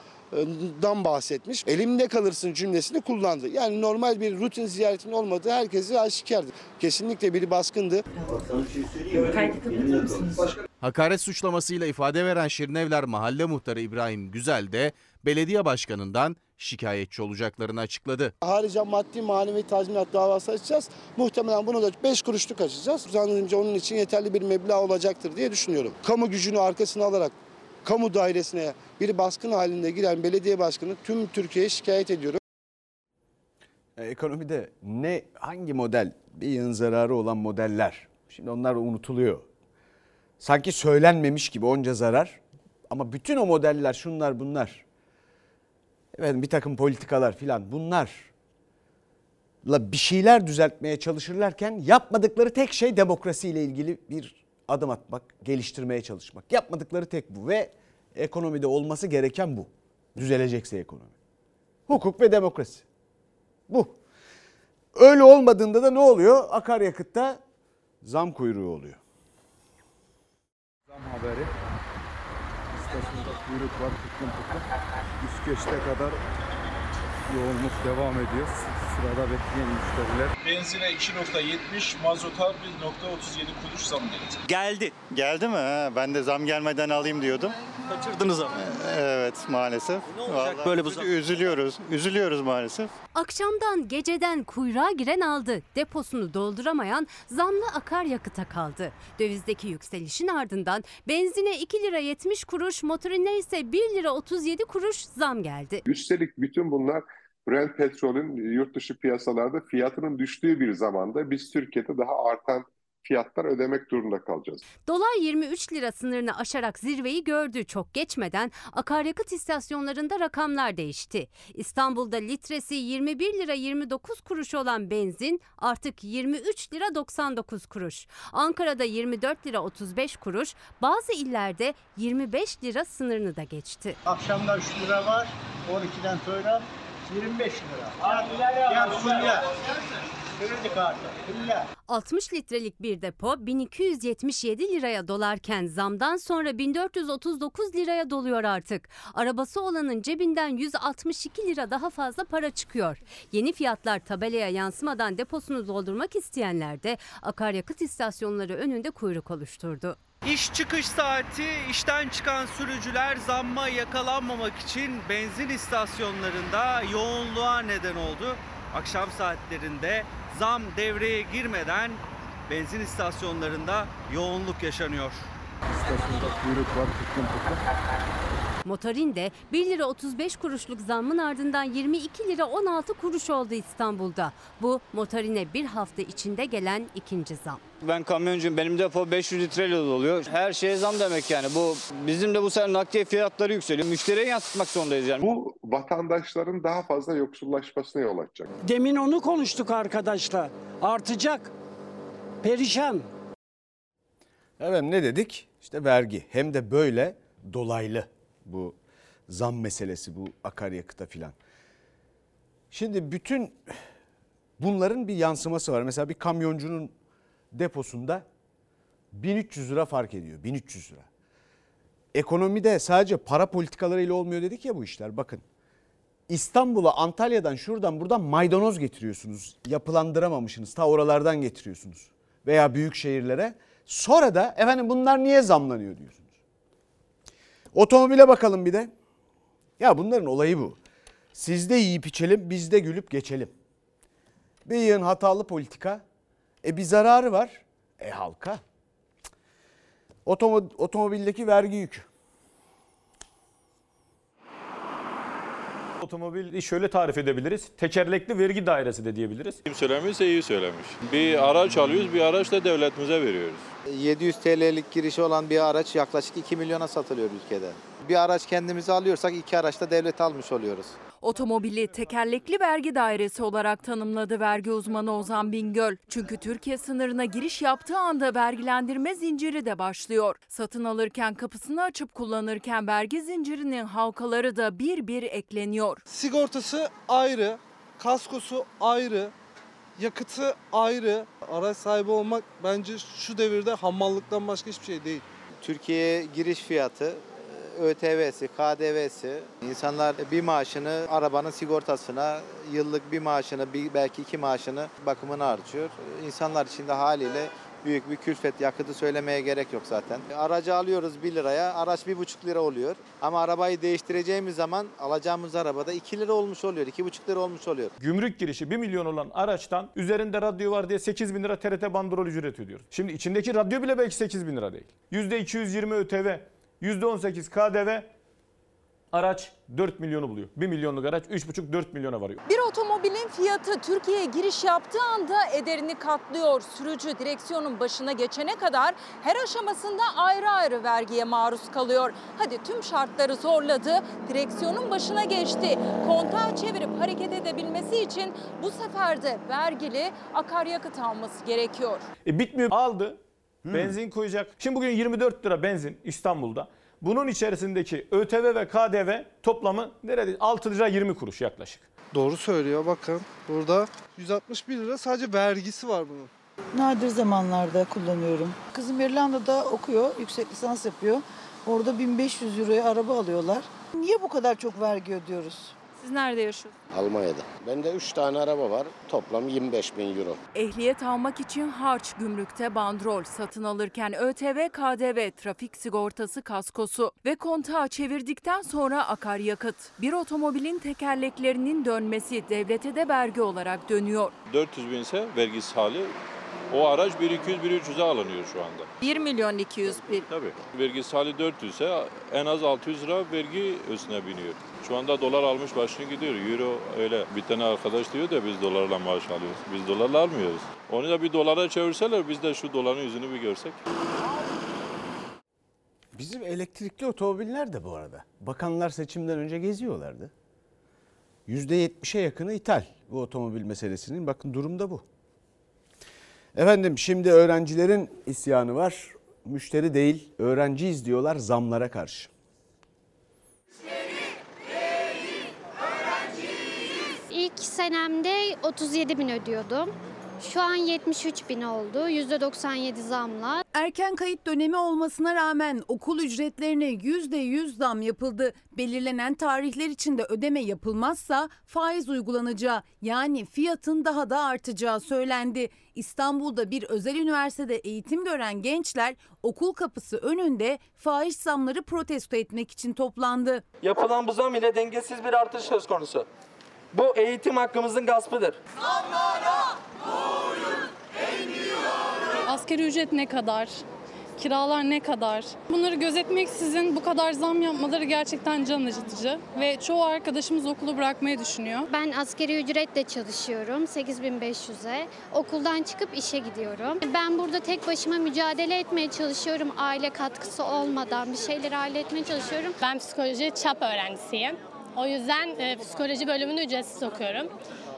Speaker 37: dan bahsetmiş. Elimde kalırsın cümlesini kullandı. Yani normal bir rutin ziyaretin olmadığı herkese aşikardı. Kesinlikle bir baskındı.
Speaker 38: Hakaret suçlamasıyla ifade veren Şirinevler Mahalle Muhtarı İbrahim Güzel de belediye başkanından şikayetçi olacaklarını açıkladı.
Speaker 37: Harica maddi manevi tazminat davası açacağız. Muhtemelen bunu da 5 kuruşluk açacağız. Zannedince onun için yeterli bir meblağ olacaktır diye düşünüyorum. Kamu gücünü arkasına alarak kamu dairesine bir baskın halinde giren belediye başkanı tüm Türkiye'ye şikayet ediyorum.
Speaker 1: E, Ekonomide ne hangi model bir yığın zararı olan modeller. Şimdi onlar unutuluyor. Sanki söylenmemiş gibi onca zarar. Ama bütün o modeller şunlar bunlar. Efendim bir takım politikalar filan bunlarla bir şeyler düzeltmeye çalışırlarken yapmadıkları tek şey demokrasiyle ilgili bir adım atmak, geliştirmeye çalışmak. Yapmadıkları tek bu ve ekonomide olması gereken bu. Düzelecekse ekonomi. Hukuk ve demokrasi. Bu. Öyle olmadığında da ne oluyor? Akaryakıtta zam kuyruğu oluyor.
Speaker 40: Zam haberi. İstasyonda kuyruk var tıklım tıklım. Üst geçte kadar yoğunluk devam ediyor. Sırada bekleyen müşteriler.
Speaker 41: Benzine 2.70, mazota 1.37 kuruş zam gelecek.
Speaker 42: Geldi. Geldi mi? Ha, ben de zam gelmeden alayım diyordum.
Speaker 31: Kaçırdınız ama.
Speaker 42: Evet maalesef.
Speaker 31: Ne olacak
Speaker 42: Vallahi
Speaker 31: böyle bu zam?
Speaker 42: Üzülüyoruz. Üzülüyoruz maalesef.
Speaker 32: Akşamdan geceden kuyruğa giren aldı. Deposunu dolduramayan zamlı akaryakıta kaldı. Dövizdeki yükselişin ardından benzine 2 lira 70 kuruş, motorine ise 1 lira 37 kuruş zam geldi.
Speaker 43: Üstelik bütün bunlar Brent petrolün yurt dışı piyasalarda fiyatının düştüğü bir zamanda biz Türkiye'de daha artan fiyatlar ödemek durumunda kalacağız.
Speaker 32: Dolar 23 lira sınırını aşarak zirveyi gördü. Çok geçmeden akaryakıt istasyonlarında rakamlar değişti. İstanbul'da litresi 21 lira 29 kuruş olan benzin artık 23 lira 99 kuruş. Ankara'da 24 lira 35 kuruş, bazı illerde 25 lira sınırını da geçti.
Speaker 44: Akşamda 3 lira var. 12'den sonra 25 lira. Ya Fulya. Kredi kartı. Fulya.
Speaker 32: 60 litrelik bir depo 1277 liraya dolarken zamdan sonra 1439 liraya doluyor artık. Arabası olanın cebinden 162 lira daha fazla para çıkıyor. Yeni fiyatlar tabelaya yansımadan deposunu doldurmak isteyenler de akaryakıt istasyonları önünde kuyruk oluşturdu.
Speaker 45: İş çıkış saati işten çıkan sürücüler zamma yakalanmamak için benzin istasyonlarında yoğunluğa neden oldu. Akşam saatlerinde zam devreye girmeden benzin istasyonlarında yoğunluk yaşanıyor.
Speaker 40: İstasyonda kuyruk var tıklım tıklım.
Speaker 32: Motorin de 1 lira 35 kuruşluk zammın ardından 22 lira 16 kuruş oldu İstanbul'da. Bu motorine bir hafta içinde gelen ikinci zam.
Speaker 46: Ben kamyoncuyum. Benim depo 500 litreyle doluyor. Her şeye zam demek yani. Bu bizim de bu sene nakliye fiyatları yükseliyor. Müşteriye yansıtmak zorundayız yani.
Speaker 43: Bu vatandaşların daha fazla yoksullaşmasına yol açacak.
Speaker 44: Demin onu konuştuk arkadaşlar. Artacak. Perişan.
Speaker 1: Evet ne dedik? İşte vergi hem de böyle dolaylı bu zam meselesi bu akaryakıta filan. Şimdi bütün bunların bir yansıması var. Mesela bir kamyoncunun deposunda 1300 lira fark ediyor. 1300 lira. Ekonomide sadece para politikalarıyla olmuyor dedik ya bu işler. Bakın İstanbul'a Antalya'dan şuradan buradan maydanoz getiriyorsunuz. Yapılandıramamışsınız. Ta oralardan getiriyorsunuz. Veya büyük şehirlere. Sonra da efendim bunlar niye zamlanıyor diyorsunuz. Otomobile bakalım bir de. Ya bunların olayı bu. Sizde yiyip içelim, bizde gülüp geçelim. Bir yığın hatalı politika. E bir zararı var. E halka. Otomo- otomobildeki vergi yükü.
Speaker 47: Otomobili şöyle tarif edebiliriz. Tekerlekli vergi dairesi de diyebiliriz.
Speaker 48: Kim söylemişse iyi söylemiş. Bir araç alıyoruz, bir araç da devletimize veriyoruz.
Speaker 35: 700 TL'lik girişi olan bir araç yaklaşık 2 milyona satılıyor ülkede. Bir araç kendimize alıyorsak iki araç da devlet almış oluyoruz.
Speaker 49: Otomobili tekerlekli vergi dairesi olarak tanımladı vergi uzmanı Ozan Bingöl. Çünkü Türkiye sınırına giriş yaptığı anda vergilendirme zinciri de başlıyor. Satın alırken kapısını açıp kullanırken vergi zincirinin halkaları da bir bir ekleniyor.
Speaker 50: Sigortası ayrı, kaskosu ayrı, yakıtı ayrı. Araç sahibi olmak bence şu devirde hamallıktan başka hiçbir şey değil.
Speaker 35: Türkiye'ye giriş fiyatı ÖTV'si, KDV'si. İnsanlar bir maaşını arabanın sigortasına, yıllık bir maaşını, bir, belki iki maaşını bakımına harcıyor. İnsanlar için de haliyle büyük bir külfet yakıtı söylemeye gerek yok zaten. Aracı alıyoruz 1 liraya, araç 1,5 lira oluyor. Ama arabayı değiştireceğimiz zaman alacağımız arabada 2 lira olmuş oluyor, 2,5 lira olmuş oluyor.
Speaker 36: Gümrük girişi 1 milyon olan araçtan üzerinde radyo var diye 8 bin lira TRT bandrol ücret ödüyoruz. Şimdi içindeki radyo bile belki 8 bin lira değil. %220 ÖTV, %18 KDV, araç 4 milyonu buluyor. 1 milyonluk araç 3,5-4 milyona varıyor.
Speaker 49: Bir otomobilin fiyatı Türkiye'ye giriş yaptığı anda ederini katlıyor. Sürücü direksiyonun başına geçene kadar her aşamasında ayrı ayrı vergiye maruz kalıyor. Hadi tüm şartları zorladı, direksiyonun başına geçti. Kontağı çevirip hareket edebilmesi için bu sefer de vergili akaryakıt alması gerekiyor.
Speaker 36: E bitmiyor. Aldı. Benzin koyacak. Şimdi bugün 24 lira benzin İstanbul'da. Bunun içerisindeki ÖTV ve KDV toplamı neredeyse 6 lira 20 kuruş yaklaşık.
Speaker 51: Doğru söylüyor bakın. Burada 161 lira sadece vergisi var bunun.
Speaker 52: Nadir zamanlarda kullanıyorum. Kızım İrlanda'da okuyor, yüksek lisans yapıyor. Orada 1500 euroya araba alıyorlar. Niye bu kadar çok vergi ödüyoruz?
Speaker 49: Siz nerede yaşıyorsunuz?
Speaker 53: Almanya'da. Bende 3 tane araba var. Toplam 25 bin euro.
Speaker 49: Ehliyet almak için harç, gümrükte bandrol, satın alırken ÖTV, KDV, trafik sigortası, kaskosu ve kontağı çevirdikten sonra akaryakıt. Bir otomobilin tekerleklerinin dönmesi devlete de vergi olarak dönüyor.
Speaker 48: 400 bin ise vergisiz hali o araç 1-200-1-300'e alınıyor şu anda.
Speaker 49: 1 milyon 200 bin.
Speaker 48: Tabii. Vergisiz hali 400 ise en az 600 lira vergi üstüne biniyor. Şu anda dolar almış başını gidiyor. Euro öyle. Bir tane arkadaş diyor da biz dolarla maaş alıyoruz. Biz dolarla almıyoruz. Onu da bir dolara çevirseler biz de şu doların yüzünü bir görsek.
Speaker 1: Bizim elektrikli otomobiller de bu arada. Bakanlar seçimden önce geziyorlardı. %70'e yakını ithal bu otomobil meselesinin. Bakın durumda bu. Efendim şimdi öğrencilerin isyanı var. Müşteri değil öğrenciyiz diyorlar zamlara karşı.
Speaker 54: İlk senemde 37 bin ödüyordum. Şu an 73 bin oldu. %97 zamla.
Speaker 55: Erken kayıt dönemi olmasına rağmen okul ücretlerine %100 zam yapıldı. Belirlenen tarihler içinde ödeme yapılmazsa faiz uygulanacağı yani fiyatın daha da artacağı söylendi. İstanbul'da bir özel üniversitede eğitim gören gençler okul kapısı önünde faiz zamları protesto etmek için toplandı.
Speaker 29: Yapılan bu zam ile dengesiz bir artış söz konusu. Bu eğitim hakkımızın gaspıdır.
Speaker 13: Asgari ücret ne kadar? Kiralar ne kadar? Bunları gözetmeksizin bu kadar zam yapmaları gerçekten can acıtıcı ve çoğu arkadaşımız okulu bırakmayı düşünüyor.
Speaker 54: Ben asgari ücretle çalışıyorum 8500'e. Okuldan çıkıp işe gidiyorum. Ben burada tek başıma mücadele etmeye çalışıyorum. Aile katkısı olmadan bir şeyleri halletmeye çalışıyorum.
Speaker 39: Ben psikoloji çap öğrencisiyim. O yüzden e, psikoloji bölümünü ücretsiz okuyorum.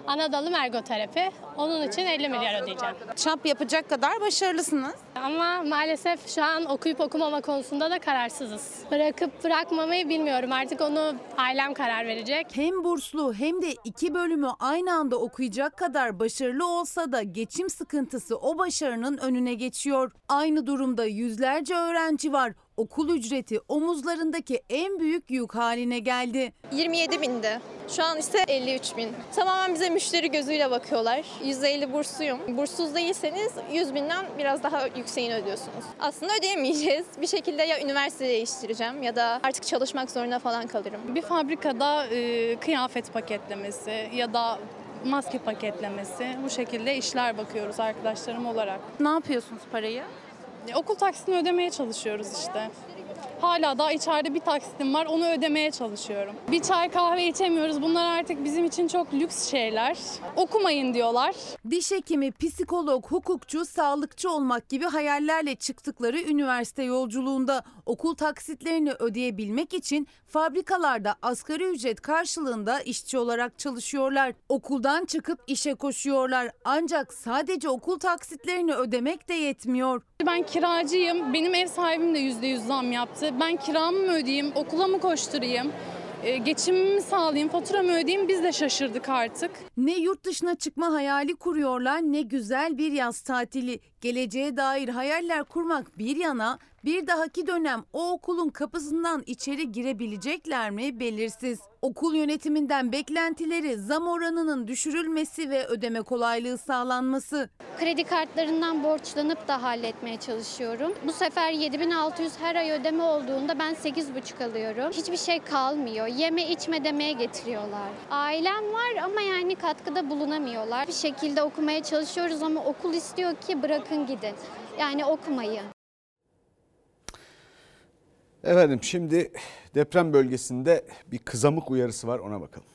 Speaker 39: Anadolu ergoterapi. Onun için 50 milyar ödeyeceğim.
Speaker 29: Çap yapacak kadar başarılısınız.
Speaker 39: Ama maalesef şu an okuyup okumama konusunda da kararsızız. Bırakıp bırakmamayı bilmiyorum. Artık onu ailem karar verecek.
Speaker 55: Hem burslu hem de iki bölümü aynı anda okuyacak kadar başarılı olsa da geçim sıkıntısı o başarının önüne geçiyor. Aynı durumda yüzlerce öğrenci var. Okul ücreti omuzlarındaki en büyük yük haline geldi.
Speaker 56: 27 bindi. Şu an ise 53 bin. Tamamen bize müşteri gözüyle bakıyorlar. %50 bursluyum. Burssuz değilseniz 100 binden biraz daha yükseğini ödüyorsunuz. Aslında ödeyemeyeceğiz. Bir şekilde ya üniversite değiştireceğim ya da artık çalışmak zorunda falan kalırım.
Speaker 13: Bir fabrikada e, kıyafet paketlemesi ya da maske paketlemesi bu şekilde işler bakıyoruz arkadaşlarım olarak.
Speaker 29: Ne yapıyorsunuz parayı?
Speaker 13: Okul taksitini ödemeye çalışıyoruz işte. Hala daha içeride bir taksitim var onu ödemeye çalışıyorum. Bir çay kahve içemiyoruz bunlar artık bizim için çok lüks şeyler. Okumayın diyorlar.
Speaker 55: Diş hekimi, psikolog, hukukçu, sağlıkçı olmak gibi hayallerle çıktıkları üniversite yolculuğunda okul taksitlerini ödeyebilmek için fabrikalarda asgari ücret karşılığında işçi olarak çalışıyorlar. Okuldan çıkıp işe koşuyorlar. Ancak sadece okul taksitlerini ödemek de yetmiyor.
Speaker 13: Ben kiracıyım. Benim ev sahibim de %100 zam yaptı. Ben kiramı mı ödeyeyim, okula mı koşturayım? e, geçimimi sağlayayım, faturamı ödeyeyim biz de şaşırdık artık.
Speaker 55: Ne yurt dışına çıkma hayali kuruyorlar ne güzel bir yaz tatili. Geleceğe dair hayaller kurmak bir yana Bir dahaki dönem o okulun kapısından içeri girebilecekler mi belirsiz. Okul yönetiminden beklentileri zam oranının düşürülmesi ve ödeme kolaylığı sağlanması.
Speaker 54: Kredi kartlarından borçlanıp da halletmeye çalışıyorum. Bu sefer 7600 her ay ödeme olduğunda ben 8,5 alıyorum. Hiçbir şey kalmıyor. Yeme içme demeye getiriyorlar. Ailem var ama yani katkıda bulunamıyorlar. Bir şekilde okumaya çalışıyoruz ama okul istiyor ki bırakın gidin. Yani okumayın.
Speaker 1: Efendim şimdi deprem bölgesinde bir kızamık uyarısı var ona bakalım.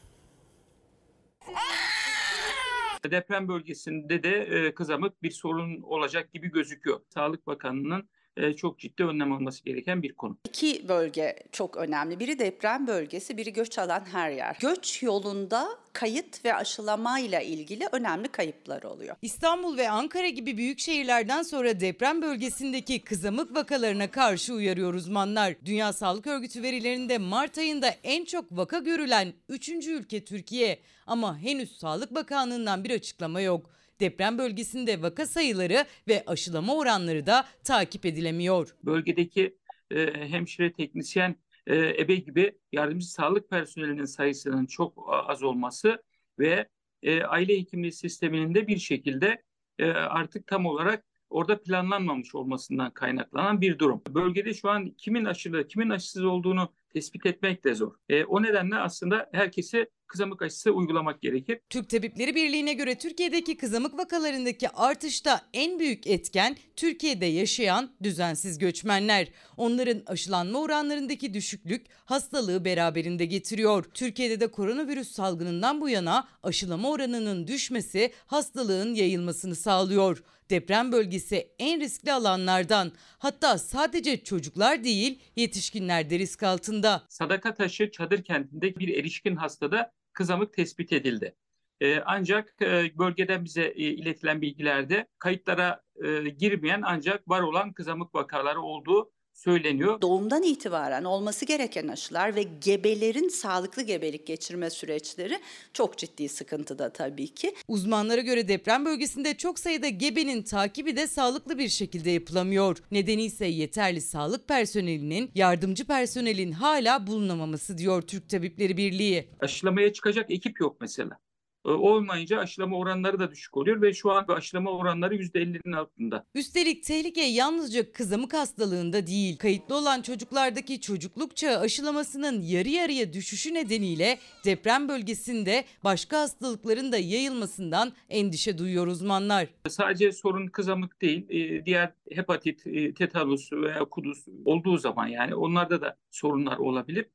Speaker 57: Deprem bölgesinde de e, kızamık bir sorun olacak gibi gözüküyor. Sağlık Bakanlığı'nın çok ciddi önlem alması gereken bir konu.
Speaker 58: İki bölge çok önemli. Biri deprem bölgesi, biri göç alan her yer. Göç yolunda kayıt ve aşılamayla ilgili önemli kayıplar oluyor.
Speaker 59: İstanbul ve Ankara gibi büyük şehirlerden sonra deprem bölgesindeki kızamık vakalarına karşı uyarıyor uzmanlar. Dünya Sağlık Örgütü verilerinde Mart ayında en çok vaka görülen 3. ülke Türkiye. Ama henüz Sağlık Bakanlığı'ndan bir açıklama yok. Deprem bölgesinde vaka sayıları ve aşılama oranları da takip edilemiyor.
Speaker 57: Bölgedeki e, hemşire, teknisyen, e, ebe gibi yardımcı sağlık personelinin sayısının çok az olması ve e, aile hekimliği sisteminin de bir şekilde e, artık tam olarak orada planlanmamış olmasından kaynaklanan bir durum. Bölgede şu an kimin aşılı, kimin aşısız olduğunu tespit etmek de zor. E, o nedenle aslında herkese kızamık aşısı uygulamak gerekir.
Speaker 59: Türk Tabipleri Birliği'ne göre Türkiye'deki kızamık vakalarındaki artışta en büyük etken Türkiye'de yaşayan düzensiz göçmenler. Onların aşılanma oranlarındaki düşüklük hastalığı beraberinde getiriyor. Türkiye'de de koronavirüs salgınından bu yana aşılama oranının düşmesi hastalığın yayılmasını sağlıyor. Deprem bölgesi en riskli alanlardan. Hatta sadece çocuklar değil yetişkinler de risk altında.
Speaker 57: Sadaka Taşı Çadır kentinde bir erişkin hastada kızamık tespit edildi. Ee, ancak e, bölgeden bize e, iletilen bilgilerde kayıtlara e, girmeyen ancak var olan kızamık vakaları olduğu söyleniyor.
Speaker 58: Doğumdan itibaren olması gereken aşılar ve gebelerin sağlıklı gebelik geçirme süreçleri çok ciddi sıkıntıda tabii ki.
Speaker 59: Uzmanlara göre deprem bölgesinde çok sayıda gebenin takibi de sağlıklı bir şekilde yapılamıyor. Nedeni ise yeterli sağlık personelinin, yardımcı personelin hala bulunamaması diyor Türk Tabipleri Birliği.
Speaker 57: Aşılamaya çıkacak ekip yok mesela. E, Olmayınca aşılama oranları da düşük oluyor ve şu an aşılama oranları %50'nin altında.
Speaker 59: Üstelik tehlike yalnızca kızamık hastalığında değil. Kayıtlı olan çocuklardaki çocukluk çağı aşılamasının yarı yarıya düşüşü nedeniyle deprem bölgesinde başka hastalıkların da yayılmasından endişe duyuyor uzmanlar.
Speaker 57: Sadece sorun kızamık değil, e, diğer hepatit, e, tetanus veya kuduz olduğu zaman yani onlarda da sorunlar olabilir.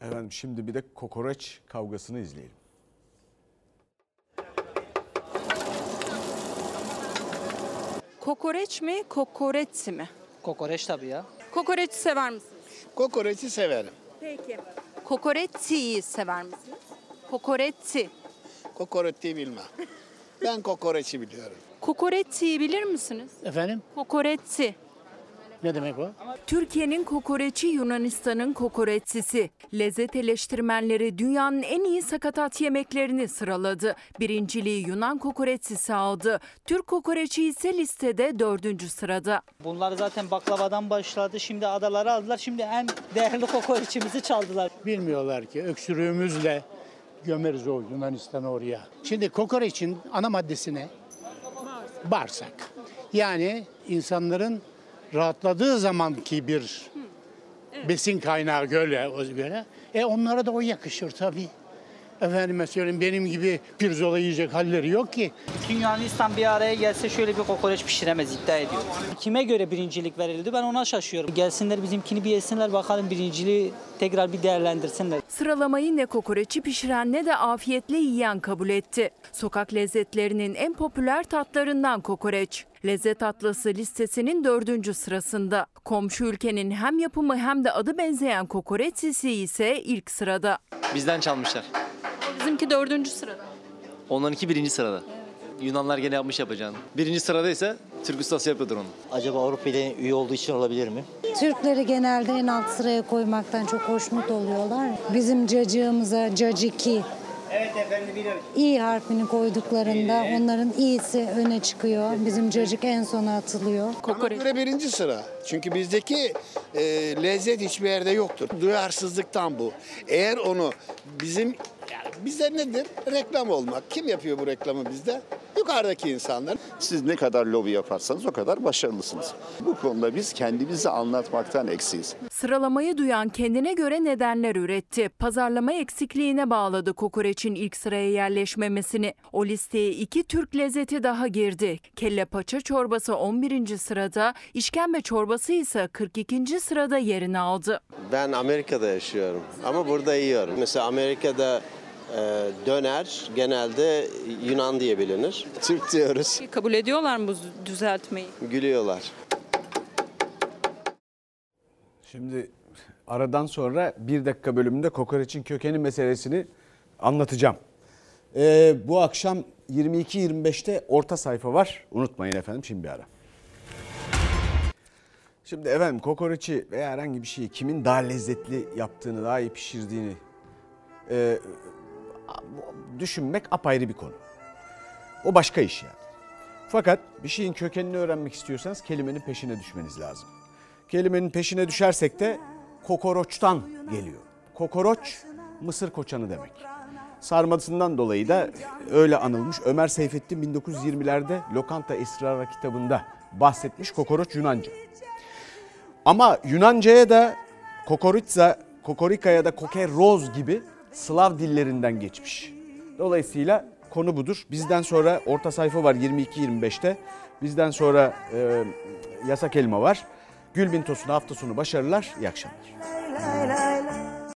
Speaker 1: Efendim şimdi bir de kokoreç kavgasını izleyelim.
Speaker 49: Kokoreç mi, kokoreç mi?
Speaker 60: Kokoreç tabii ya.
Speaker 49: Kokoreç sever misiniz?
Speaker 60: Kokoreçi severim.
Speaker 49: Peki. Kokoreçi sever misiniz? Kokoreçi.
Speaker 60: Kokoreçi bilmem. Ben kokoreçi biliyorum.
Speaker 49: Kokoreçi bilir misiniz?
Speaker 60: Efendim?
Speaker 49: Kokoreçi.
Speaker 60: Ne demek o?
Speaker 49: Türkiye'nin kokoreçi Yunanistan'ın kokoreçsisi. Lezzet eleştirmenleri dünyanın en iyi sakatat yemeklerini sıraladı. Birinciliği Yunan kokoreçsisi aldı. Türk kokoreçi ise listede dördüncü sırada.
Speaker 44: Bunlar zaten baklavadan başladı. Şimdi adaları aldılar. Şimdi en değerli kokoreçimizi çaldılar.
Speaker 61: Bilmiyorlar ki öksürüğümüzle gömeriz o Yunanistan'ı oraya. Şimdi kokoreçin ana maddesi ne? Bağırsak. Yani insanların rahatladığı zamanki bir besin kaynağı göre, o göre. E onlara da o yakışır tabii. Efendime söyleyeyim benim gibi pirzola yiyecek halleri yok ki.
Speaker 44: Bütün Yunanistan bir araya gelse şöyle bir kokoreç pişiremez iddia ediyor. Kime göre birincilik verildi ben ona şaşıyorum. Gelsinler bizimkini bir yesinler bakalım birinciliği tekrar bir değerlendirsinler.
Speaker 49: Sıralamayı ne kokoreçi pişiren ne de afiyetle yiyen kabul etti. Sokak lezzetlerinin en popüler tatlarından kokoreç. Lezzet Atlası listesinin dördüncü sırasında. Komşu ülkenin hem yapımı hem de adı benzeyen kokoreç sisi ise ilk sırada.
Speaker 62: Bizden çalmışlar.
Speaker 49: Bizimki dördüncü sırada.
Speaker 62: Onlarınki birinci sırada. Yunanlar gene yapmış yapacağını. Birinci sırada ise Türk ustası yapıyordur onu.
Speaker 44: Acaba Avrupa Birliği'ne üye olduğu için olabilir mi?
Speaker 63: Türkleri genelde en alt sıraya koymaktan çok hoşnut oluyorlar. Bizim cacığımıza caciki
Speaker 64: İ harfini koyduklarında onların iyisi öne çıkıyor. Bizim çocuk en sona atılıyor.
Speaker 60: Bana göre birinci sıra. Çünkü bizdeki e, lezzet hiçbir yerde yoktur. Duyarsızlıktan bu. Eğer onu bizim yani bizde nedir? Reklam olmak. Kim yapıyor bu reklamı bizde? Yukarıdaki insanlar.
Speaker 63: Siz ne kadar lobi yaparsanız o kadar başarılısınız. Bu konuda biz kendimizi anlatmaktan eksiyiz.
Speaker 49: Sıralamayı duyan kendine göre nedenler üretti. Pazarlama eksikliğine bağladı kokoreçin ilk sıraya yerleşmemesini. O listeye iki Türk lezzeti daha girdi. Kelle paça çorbası 11. sırada, işkembe çorbası ise 42. sırada yerini aldı.
Speaker 65: Ben Amerika'da yaşıyorum ama burada yiyorum. Mesela Amerika'da döner genelde Yunan diye bilinir. Türk diyoruz.
Speaker 66: Kabul ediyorlar mı bu düzeltmeyi?
Speaker 65: Gülüyorlar.
Speaker 1: Şimdi aradan sonra bir dakika bölümünde kokoreçin kökeni meselesini anlatacağım. Ee, bu akşam 22-25'te orta sayfa var. Unutmayın efendim şimdi bir ara. Şimdi efendim kokoreçi veya herhangi bir şeyi kimin daha lezzetli yaptığını, daha iyi pişirdiğini e, düşünmek apayrı bir konu. O başka iş yani. Fakat bir şeyin kökenini öğrenmek istiyorsanız kelimenin peşine düşmeniz lazım. Kelimenin peşine düşersek de kokoroçtan geliyor. Kokoroç mısır koçanı demek. Sarmasından dolayı da öyle anılmış. Ömer Seyfettin 1920'lerde Lokanta Esrarı kitabında bahsetmiş kokoroç Yunanca. Ama Yunanca'ya da kokoritza, kokorika ya da kokeroz gibi Slav dillerinden geçmiş. Dolayısıyla konu budur. Bizden sonra orta sayfa var 22-25'te. Bizden sonra e, yasak elma var. Gülbin Tosun'a hafta sonu başarılar. İyi akşamlar.